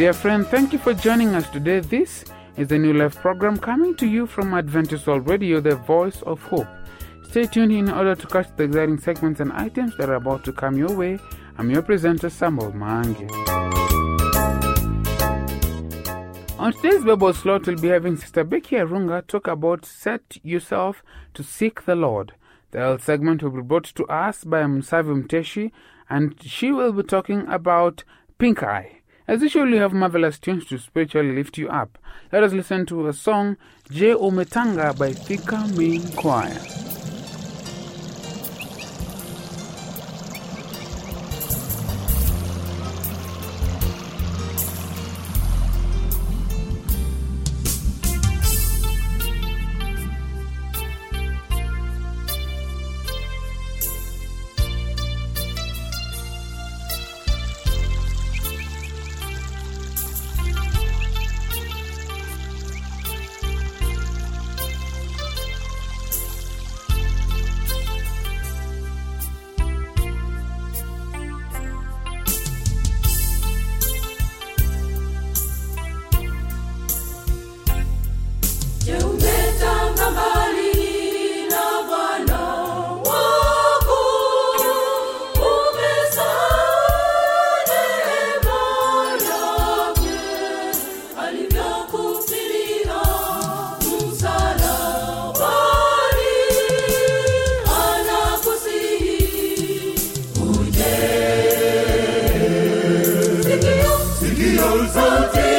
dear friend, thank you for joining us today. This is the New Life program coming to you from Adventist World Radio, the voice of hope. Stay tuned in order to catch the exciting segments and items that are about to come your way. I'm your presenter, Samuel Mange. On today's Bible slot, we'll be having Sister Becky Arunga talk about Set Yourself to Seek the Lord. The health segment will be brought to us by Musavi Muteshi, and she will be talking about pink eye. As you have marvelous tunes to spiritually lift you up. Let us listen to a song, Je Ometanga by Thika Main Choir. Sikia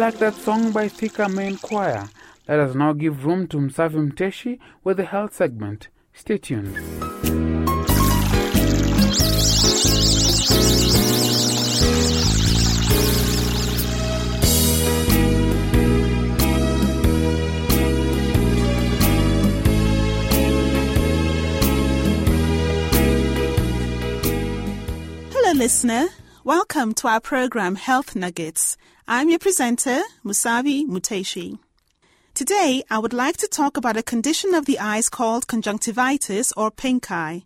like that song by Thika Main Choir. Let us now give room to Musavi Muteshi with the health segment. Stay tuned. Hello, listener. Welcome to our program Health Nuggets. I'm your presenter, Musavi Muteshi. Today, I would like to talk about a condition of the eyes called conjunctivitis or pink eye.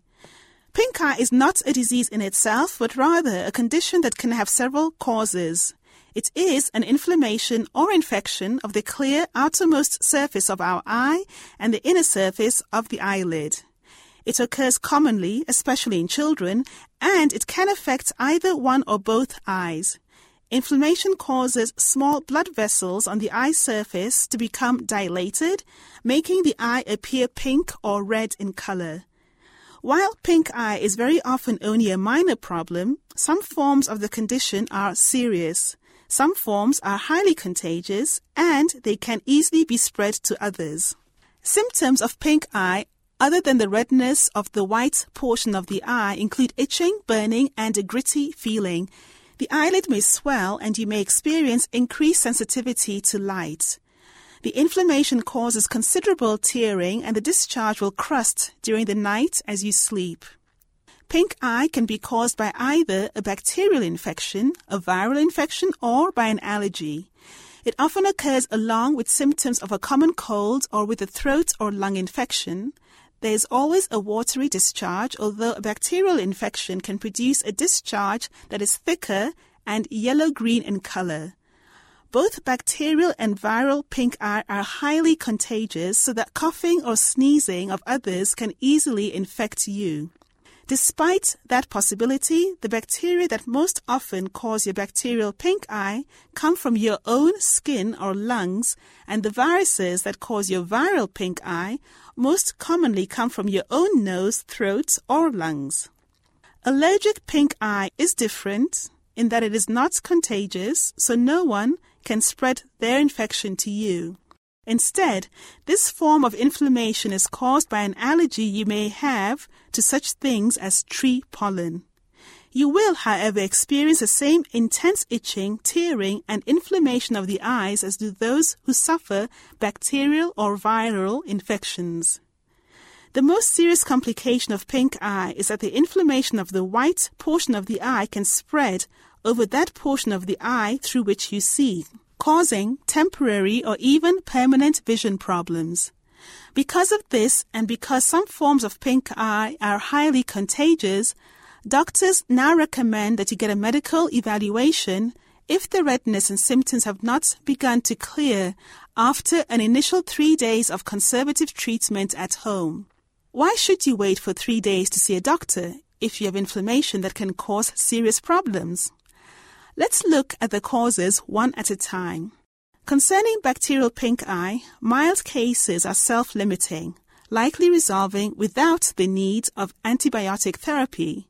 Pink eye is not a disease in itself, but rather a condition that can have several causes. It is an inflammation or infection of the clear outermost surface of our eye and the inner surface of the eyelid. It occurs commonly, especially in children, and it can affect either one or both eyes. Inflammation causes small blood vessels on the eye surface to become dilated, making the eye appear pink or red in color. While pink eye is very often only a minor problem, some forms of the condition are serious. Some forms are highly contagious and they can easily be spread to others. Symptoms of pink eye other than the redness of the white portion of the eye include itching, burning, and a gritty feeling. The eyelid may swell and you may experience increased sensitivity to light. The inflammation causes considerable tearing and the discharge will crust during the night as you sleep. Pink eye can be caused by either a bacterial infection, a viral infection, or by an allergy. It often occurs along with symptoms of a common cold or with a throat or lung infection. There is always a watery discharge, although a bacterial infection can produce a discharge that is thicker and yellow green in color. Both bacterial and viral pink eye are highly contagious, so that coughing or sneezing of others can easily infect you. Despite that possibility, the bacteria that most often cause your bacterial pink eye come from your own skin or lungs, and the viruses that cause your viral pink eye most commonly come from your own nose, throat, or lungs. Allergic pink eye is different in that it is not contagious, so no one can spread their infection to you. Instead, this form of inflammation is caused by an allergy you may have to such things as tree pollen. You will, however, experience the same intense itching, tearing, and inflammation of the eyes as do those who suffer bacterial or viral infections. The most serious complication of pink eye is that the inflammation of the white portion of the eye can spread over that portion of the eye through which you see, causing temporary or even permanent vision problems. Because of this, and because some forms of pink eye are highly contagious, doctors now recommend that you get a medical evaluation if the redness and symptoms have not begun to clear after an initial three days of conservative treatment at home. Why should you wait for three days to see a doctor if you have inflammation that can cause serious problems? Let's look at the causes one at a time. Concerning bacterial pink eye, mild cases are self limiting, likely resolving without the need of antibiotic therapy.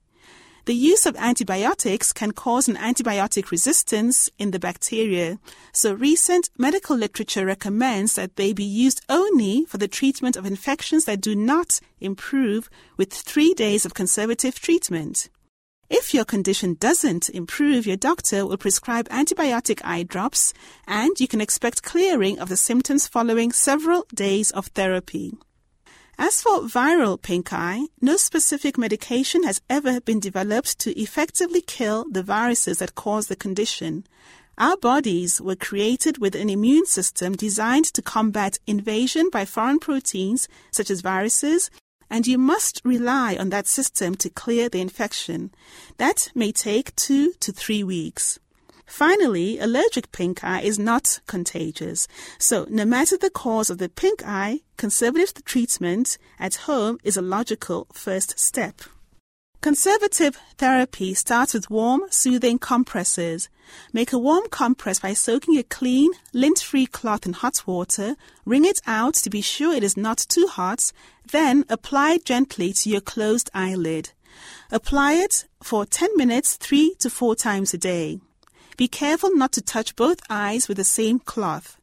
The use of antibiotics can cause an antibiotic resistance in the bacteria, so recent medical literature recommends that they be used only for the treatment of infections that do not improve with three days of conservative treatment. If your condition doesn't improve, your doctor will prescribe antibiotic eye drops and you can expect clearing of the symptoms following several days of therapy. As for viral pink eye, no specific medication has ever been developed to effectively kill the viruses that cause the condition. Our bodies were created with an immune system designed to combat invasion by foreign proteins such as viruses and you must rely on that system to clear the infection. That may take two to three weeks. Finally, allergic pink eye is not contagious. So, no matter the cause of the pink eye, conservative treatment at home is a logical first step. Conservative therapy starts with warm, soothing compresses. Make a warm compress by soaking a clean, lint free cloth in hot water, wring it out to be sure it is not too hot, then apply gently to your closed eyelid. Apply it for 10 minutes, 3 to 4 times a day. Be careful not to touch both eyes with the same cloth.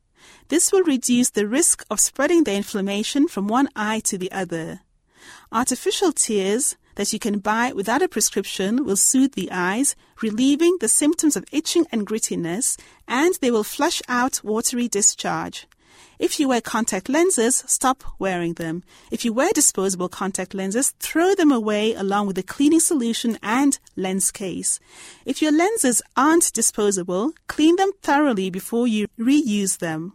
This will reduce the risk of spreading the inflammation from one eye to the other. Artificial tears that you can buy without a prescription will soothe the eyes, relieving the symptoms of itching and grittiness, and they will flush out watery discharge. If you wear contact lenses, stop wearing them. If you wear disposable contact lenses, throw them away along with the cleaning solution and lens case. If your lenses aren't disposable, clean them thoroughly before you reuse them.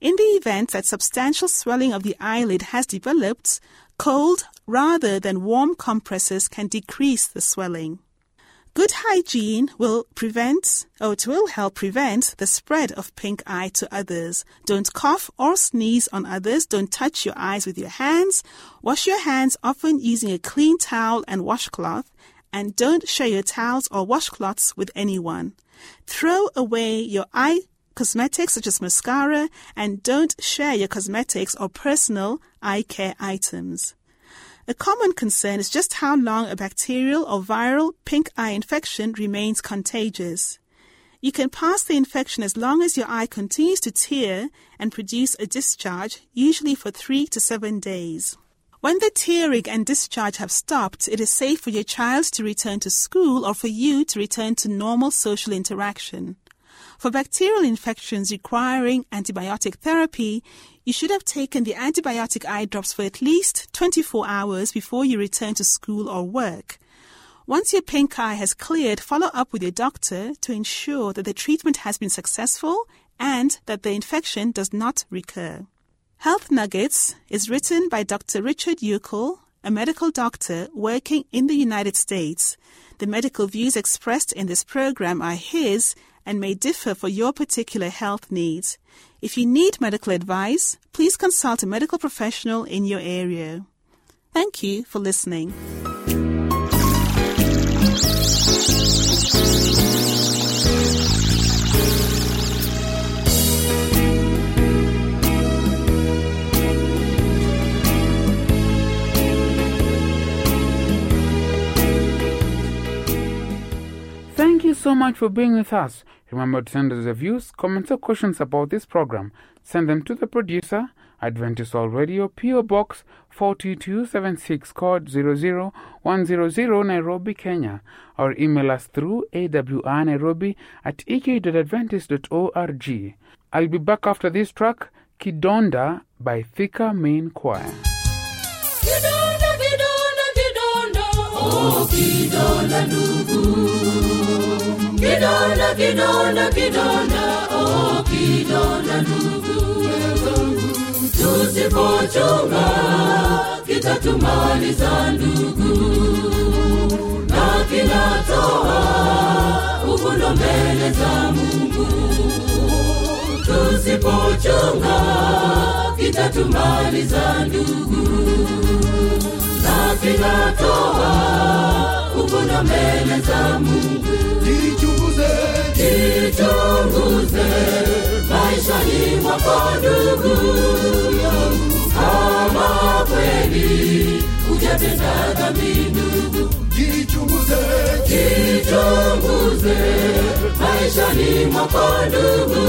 In the event that substantial swelling of the eyelid has developed, cold rather than warm compresses can decrease the swelling. Good hygiene will prevent, or it will help prevent the spread of pink eye to others. Don't cough or sneeze on others. Don't touch your eyes with your hands. Wash your hands often using a clean towel and washcloth. And don't share your towels or washcloths with anyone. Throw away your eye cosmetics such as mascara and don't share your cosmetics or personal eye care items. A common concern is just how long a bacterial or viral pink eye infection remains contagious. You can pass the infection as long as your eye continues to tear and produce a discharge, usually for three to seven days. When the tearing and discharge have stopped, it is safe for your child to return to school or for you to return to normal social interaction. For bacterial infections requiring antibiotic therapy, you should have taken the antibiotic eye drops for at least 24 hours before you return to school or work. Once your pink eye has cleared, follow up with your doctor to ensure that the treatment has been successful and that the infection does not recur. Health Nuggets is written by Dr. Richard Euchel, a medical doctor working in the United States. The medical views expressed in this program are his and may differ for your particular health needs. If you need medical advice, please consult a medical professional in your area. Thank you for listening. So much for being with us. Remember to send us your views, comments, or questions about this program. Send them to the producer, Adventist World Radio, PO Box 42276, code 00100, Nairobi, Kenya. Or email us through awrnairobi at ek.adventist.org. I'll be back after this track, Kidonda by Thika Main Choir. Kidonda, kidonda, kidonda, oh kidonda. Kidonda, kidonda, kidonda, oh kidonda ndugu. Tusipochunga kitatumaliza ndugu, na kinatoa uvundo mbele za Mungu. Tusipochunga kitatumaliza ndugu, na kinatoa uvundo mbele za Mungu. Jichunguze, Jichunguze maishani mwako ndugu, kama kweli hujatenda dhambi ndugu. jichunguze, Jichunguze maishani mwako ndugu,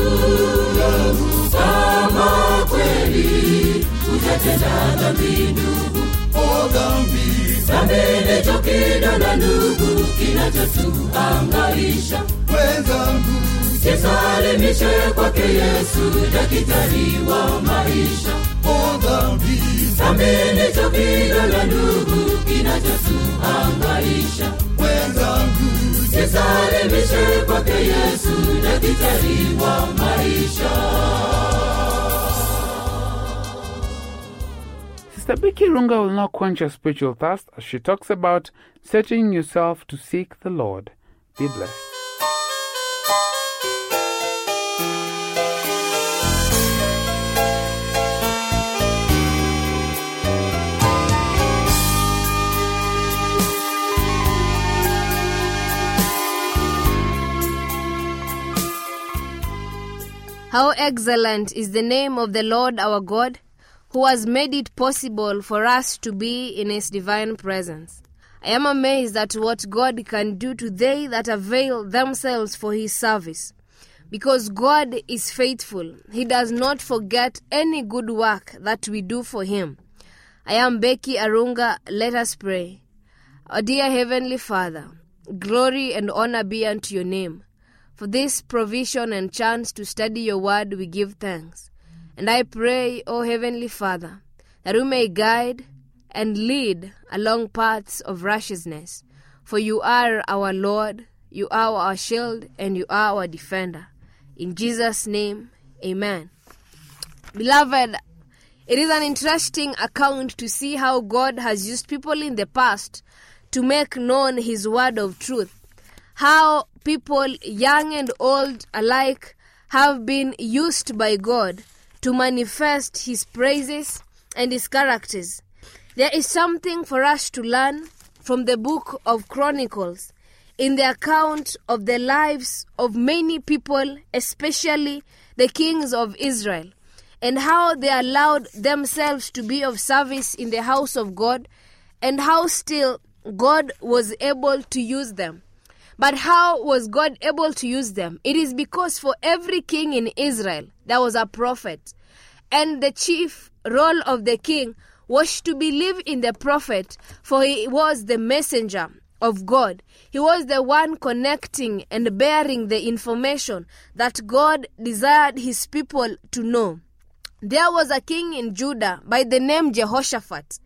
kama kweli hujatenda dhambi ndugu. o dhambi, Samehe chokido na ndugu kinachotuangaisha mwenzangu, sisalimishe kwake Yesu dakitari wa maisha. O dhambi, samehe na ndugu kinachotuangaisha mwenzangu, sisalimishe kwake Yesu dakitari wa maisha. Becky Runga will now quench your spiritual thirst as she talks about setting yourself to seek the Lord. Be blessed. How excellent is the name of the Lord our God, who has made it possible for us to be in his divine presence. I am amazed at what God can do to they that avail themselves for his service. Because God is faithful, he does not forget any good work that we do for him. I am Becky Arunga. Let us pray. Our dear Heavenly Father, glory and honor be unto your name. For this provision and chance to study your word, we give thanks. And I pray, O Heavenly Father, that we may guide and lead along paths of righteousness. For you are our Lord, you are our shield, and you are our defender. In Jesus' name, amen. Beloved, it is an interesting account to see how God has used people in the past to make known his word of truth. How people, young and old alike, have been used by God to manifest his praises and his characters. There is something for us to learn from the book of Chronicles in the account of the lives of many people, especially the kings of Israel, and how they allowed themselves to be of service in the house of God, and how still God was able to use them. But how was God able to use them? It is because for every king in Israel there was a prophet, and the chief role of the king was to believe in the prophet, for he was the messenger of God. He was the one connecting and bearing the information that God desired his people to know. There was a king in Judah by the name Jehoshaphat.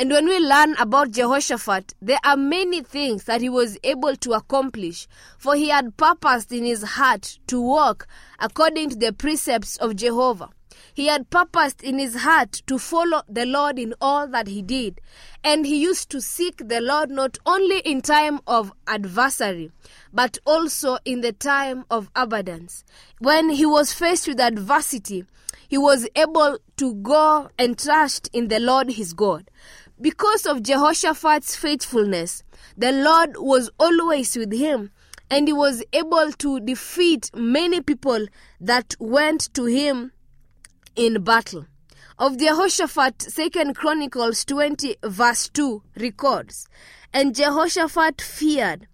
And when we learn about Jehoshaphat, there are many things that he was able to accomplish, for he had purposed in his heart to walk according to the precepts of Jehovah. He had purposed in his heart to follow the Lord in all that he did. And he used to seek the Lord not only in time of adversary, but also in the time of abundance. When he was faced with adversity, he was able to go and trust in the Lord his God. Because of Jehoshaphat's faithfulness, the Lord was always with him and he was able to defeat many people that went to him in battle. Of Jehoshaphat, Second Chronicles 20 verse 2 records, And Jehoshaphat feared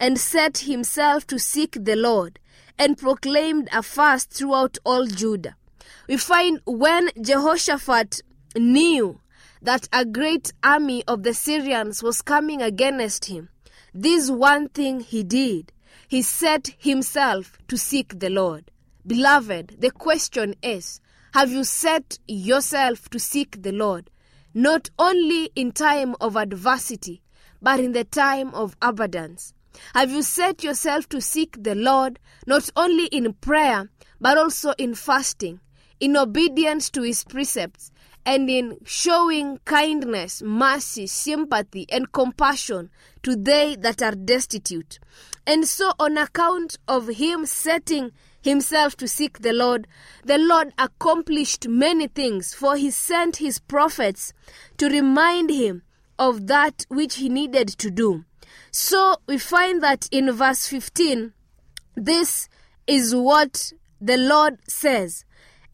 and set himself to seek the Lord and proclaimed a fast throughout all Judah. We find when Jehoshaphat knew that a great army of the Syrians was coming against him, this one thing he did. He set himself to seek the Lord. Beloved, the question is, have you set yourself to seek the Lord, not only in time of adversity, but in the time of abundance? Have you set yourself to seek the Lord, not only in prayer, but also in fasting, in obedience to his precepts, and in showing kindness, mercy, sympathy, and compassion to they that are destitute? And so, on account of him setting himself to seek the Lord, the Lord accomplished many things, for he sent his prophets to remind him of that which he needed to do. So we find that in verse 15, this is what the Lord says.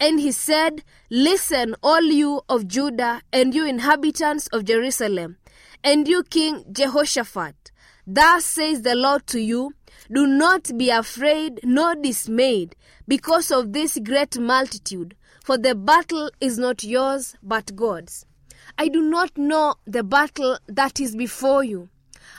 And he said, Listen, all you of Judah, and you inhabitants of Jerusalem, and you King Jehoshaphat. Thus says the Lord to you Do not be afraid nor dismayed because of this great multitude, for the battle is not yours but God's. I do not know the battle that is before you.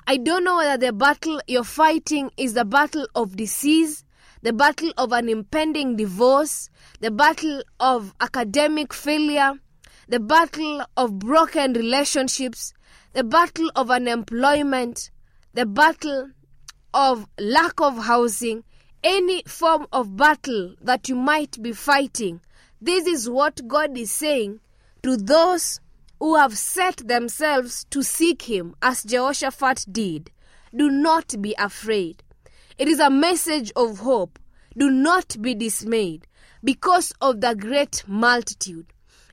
I don't know whether the battle you're fighting is the battle of disease, the battle of an impending divorce, the battle of academic failure, the battle of broken relationships, the battle of unemployment, the battle of lack of housing, any form of battle that you might be fighting. This is what God is saying to those who have set themselves to seek Him as Jehoshaphat did. Do not be afraid. It is a message of hope. Do not be dismayed because of the great multitude.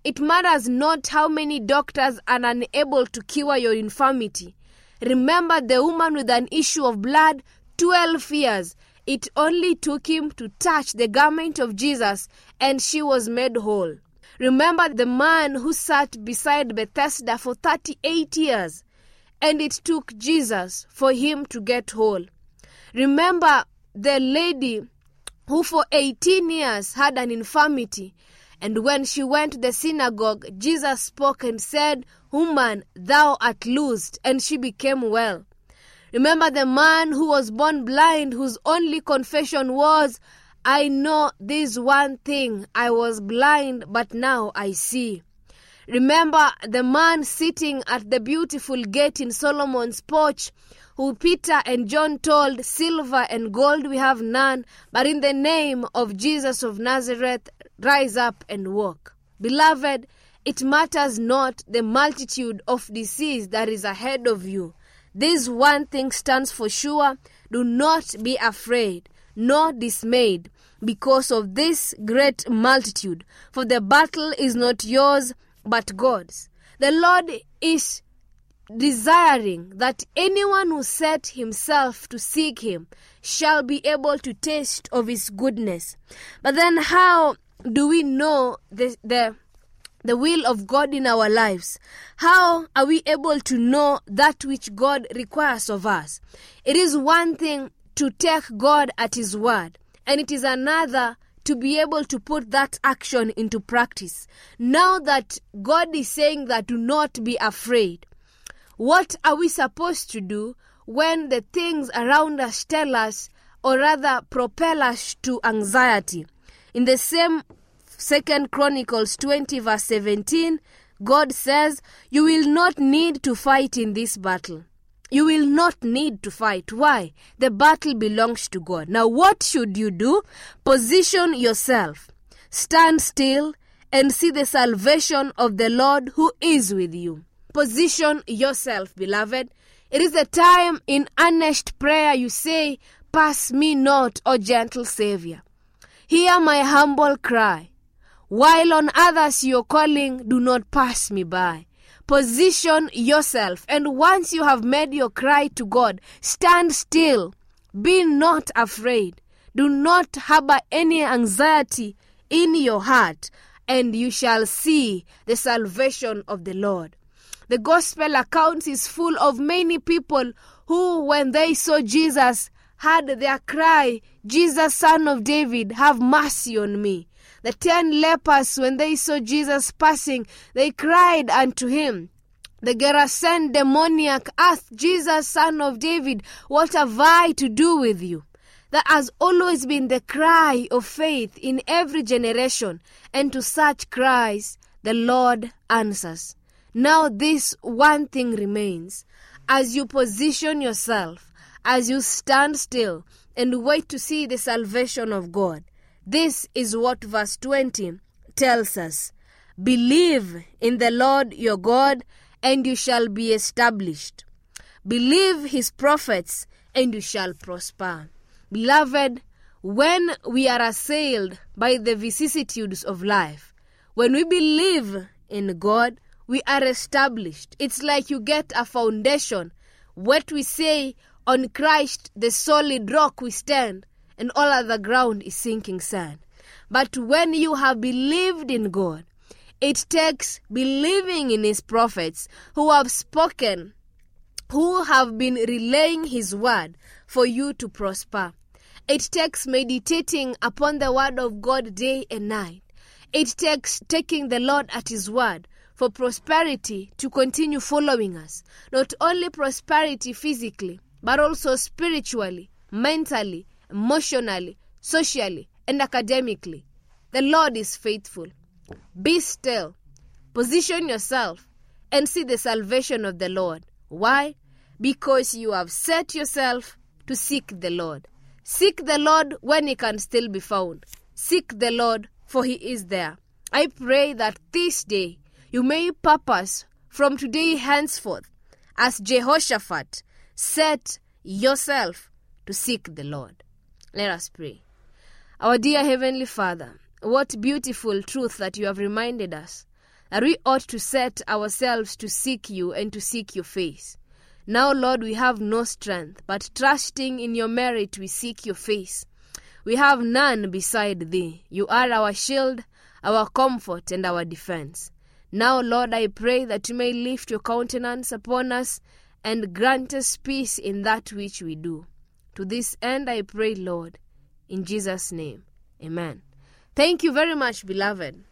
It matters not how many doctors are unable to cure your infirmity. Remember the woman with an issue of blood, 12 years. It only took him to touch the garment of Jesus and she was made whole. Remember the man who sat beside Bethesda for 38 years and it took Jesus for him to get whole. Remember the lady who for 18 years had an infirmity, and when she went to the synagogue, Jesus spoke and said, Woman, thou art loosed, and she became well. Remember the man who was born blind, whose only confession was, I know this one thing, I was blind, but now I see. Remember the man sitting at the beautiful gate in Solomon's porch, who Peter and John told, Silver and gold we have none, but in the name of Jesus of Nazareth, rise up and walk. Beloved, it matters not the multitude of disease that is ahead of you. This one thing stands for sure do not be afraid, nor dismayed, because of this great multitude, for the battle is not yours, but God's. The Lord is desiring that anyone who set himself to seek him shall be able to taste of his goodness. But then how do we know the, the the will of God in our lives. How are we able to know that which God requires of us? It is one thing to take God at His word, and it is another to be able to put that action into practice. Now that God is saying that do not be afraid, what are we supposed to do when the things around us tell us, or rather propel us to anxiety? In the same Second Chronicles 20 verse 17, God says, You will not need to fight in this battle. You will not need to fight. Why? The battle belongs to God. Now, what should you do? Position yourself. Stand still and see the salvation of the Lord who is with you. Position yourself, beloved. It is the time in earnest prayer you say, Pass me not, O gentle Savior. Hear my humble cry. While on others you're calling, do not pass me by. Position yourself, and once you have made your cry to God, stand still. Be not afraid. Do not harbor any anxiety in your heart, and you shall see the salvation of the Lord. The gospel account is full of many people who, when they saw Jesus, had their cry, Jesus, son of David, have mercy on me. The ten lepers, when they saw Jesus passing, they cried unto him. The Gerasene demoniac asked Jesus, son of David, What have I to do with you? That has always been the cry of faith in every generation, and to such cries the Lord answers. Now, this one thing remains. As you position yourself, as you stand still and wait to see the salvation of God, this is what verse 20 tells us Believe in the Lord your God, and you shall be established. Believe his prophets, and you shall prosper. Beloved, when we are assailed by the vicissitudes of life, when we believe in God, we are established. It's like you get a foundation. What we say, on Christ, the solid rock we stand, and all other ground is sinking sand. But when you have believed in God, it takes believing in His prophets who have spoken, who have been relaying His word for you to prosper. It takes meditating upon the word of God day and night. It takes taking the Lord at His word for prosperity to continue following us. Not only prosperity physically, but also spiritually, mentally, emotionally, socially, and academically. The Lord is faithful. Be still, position yourself, and see the salvation of the Lord. Why? Because you have set yourself to seek the Lord. Seek the Lord when he can still be found. Seek the Lord, for he is there. I pray that this day you may purpose from today henceforth, as Jehoshaphat, set yourself to seek the Lord. Let us pray. Our dear Heavenly Father, what beautiful truth that you have reminded us that we ought to set ourselves to seek you and to seek your face. Now, Lord, we have no strength, but trusting in your merit, we seek your face. We have none beside thee. You are our shield, our comfort, and our defense. Now, Lord, I pray that you may lift your countenance upon us and grant us peace in that which we do. To this end I pray, Lord, in Jesus' name. Amen. Thank you very much, beloved.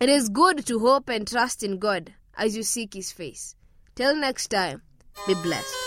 It is good to hope and trust in God as you seek His face. Till next time, be blessed.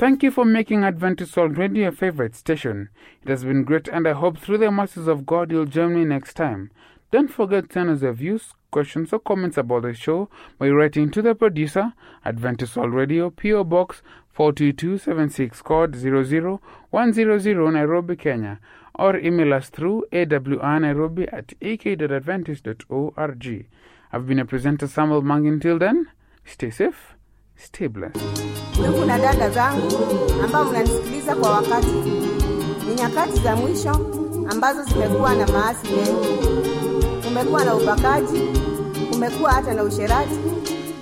Thank you for making Adventist World Radio your favorite station. It has been great, and I hope through the mercies of God you'll join me next time. Don't forget to send us your views, questions, or comments about the show by writing to the producer, Adventist World Radio, PO Box 42276, code 00100, Nairobi, Kenya, or email us through awrnairobi at ak.adventist.org. I've been a presenter, Samuel Mangin. Until then, stay safe, stay blessed. Ndugu na dada zangu ambao mnanisikiliza kwa wakati ni nyakati za mwisho ambazo zimekuwa na maasi mengi. Kumekuwa na ubakaji, kumekuwa hata na usherati,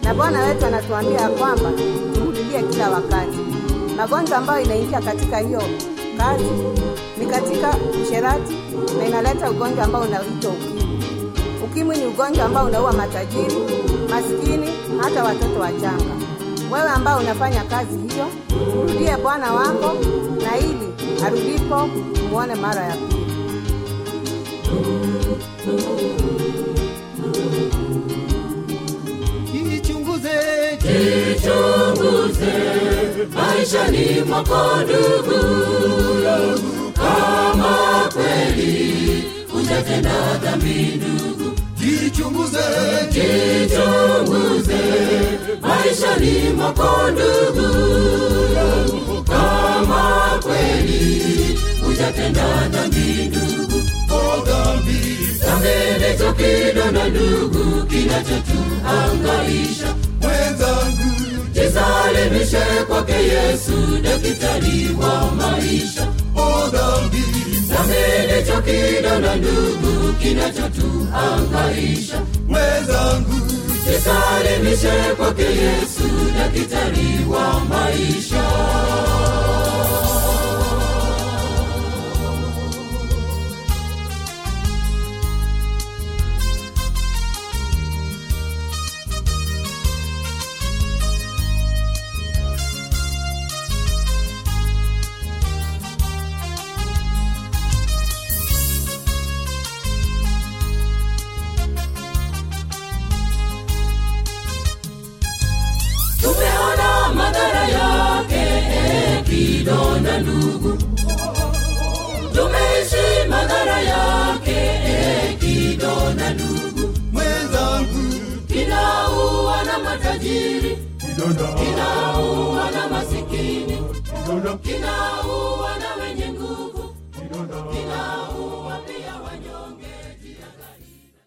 na Bwana wetu anatuambia ya kwamba tumrudie kila wakati. Magonjwa ambayo inaingia katika hiyo kazi ni katika usherati na inaleta ugonjwa ambao unaitwa ukimwi. Ukimwi ni ugonjwa ambao unaua matajiri, maskini, hata watoto wachanga. Wewe ambao unafanya kazi hiyo, mrudie Bwana wako, na ili arudipo muone mara ya pili. Jichunguze, Jichunguze maishani mwako ndugu, kama kweli hujatenda dhambi ndugu. Jichunguze, Jichunguze. Maishani mwako ndugu, kama kweli hujatenda dhambi ndugu. o dhambi, ndicho kidonda ndugu. Kinachotuhangaisha. Mwenzangu, jisalimishe kwake Yesu, daktari wa maisha dhambi samehe chokila na ndugu kinachotuhangaisha. Mwenzangu jisalimishekake yesu na kitali wa maisha.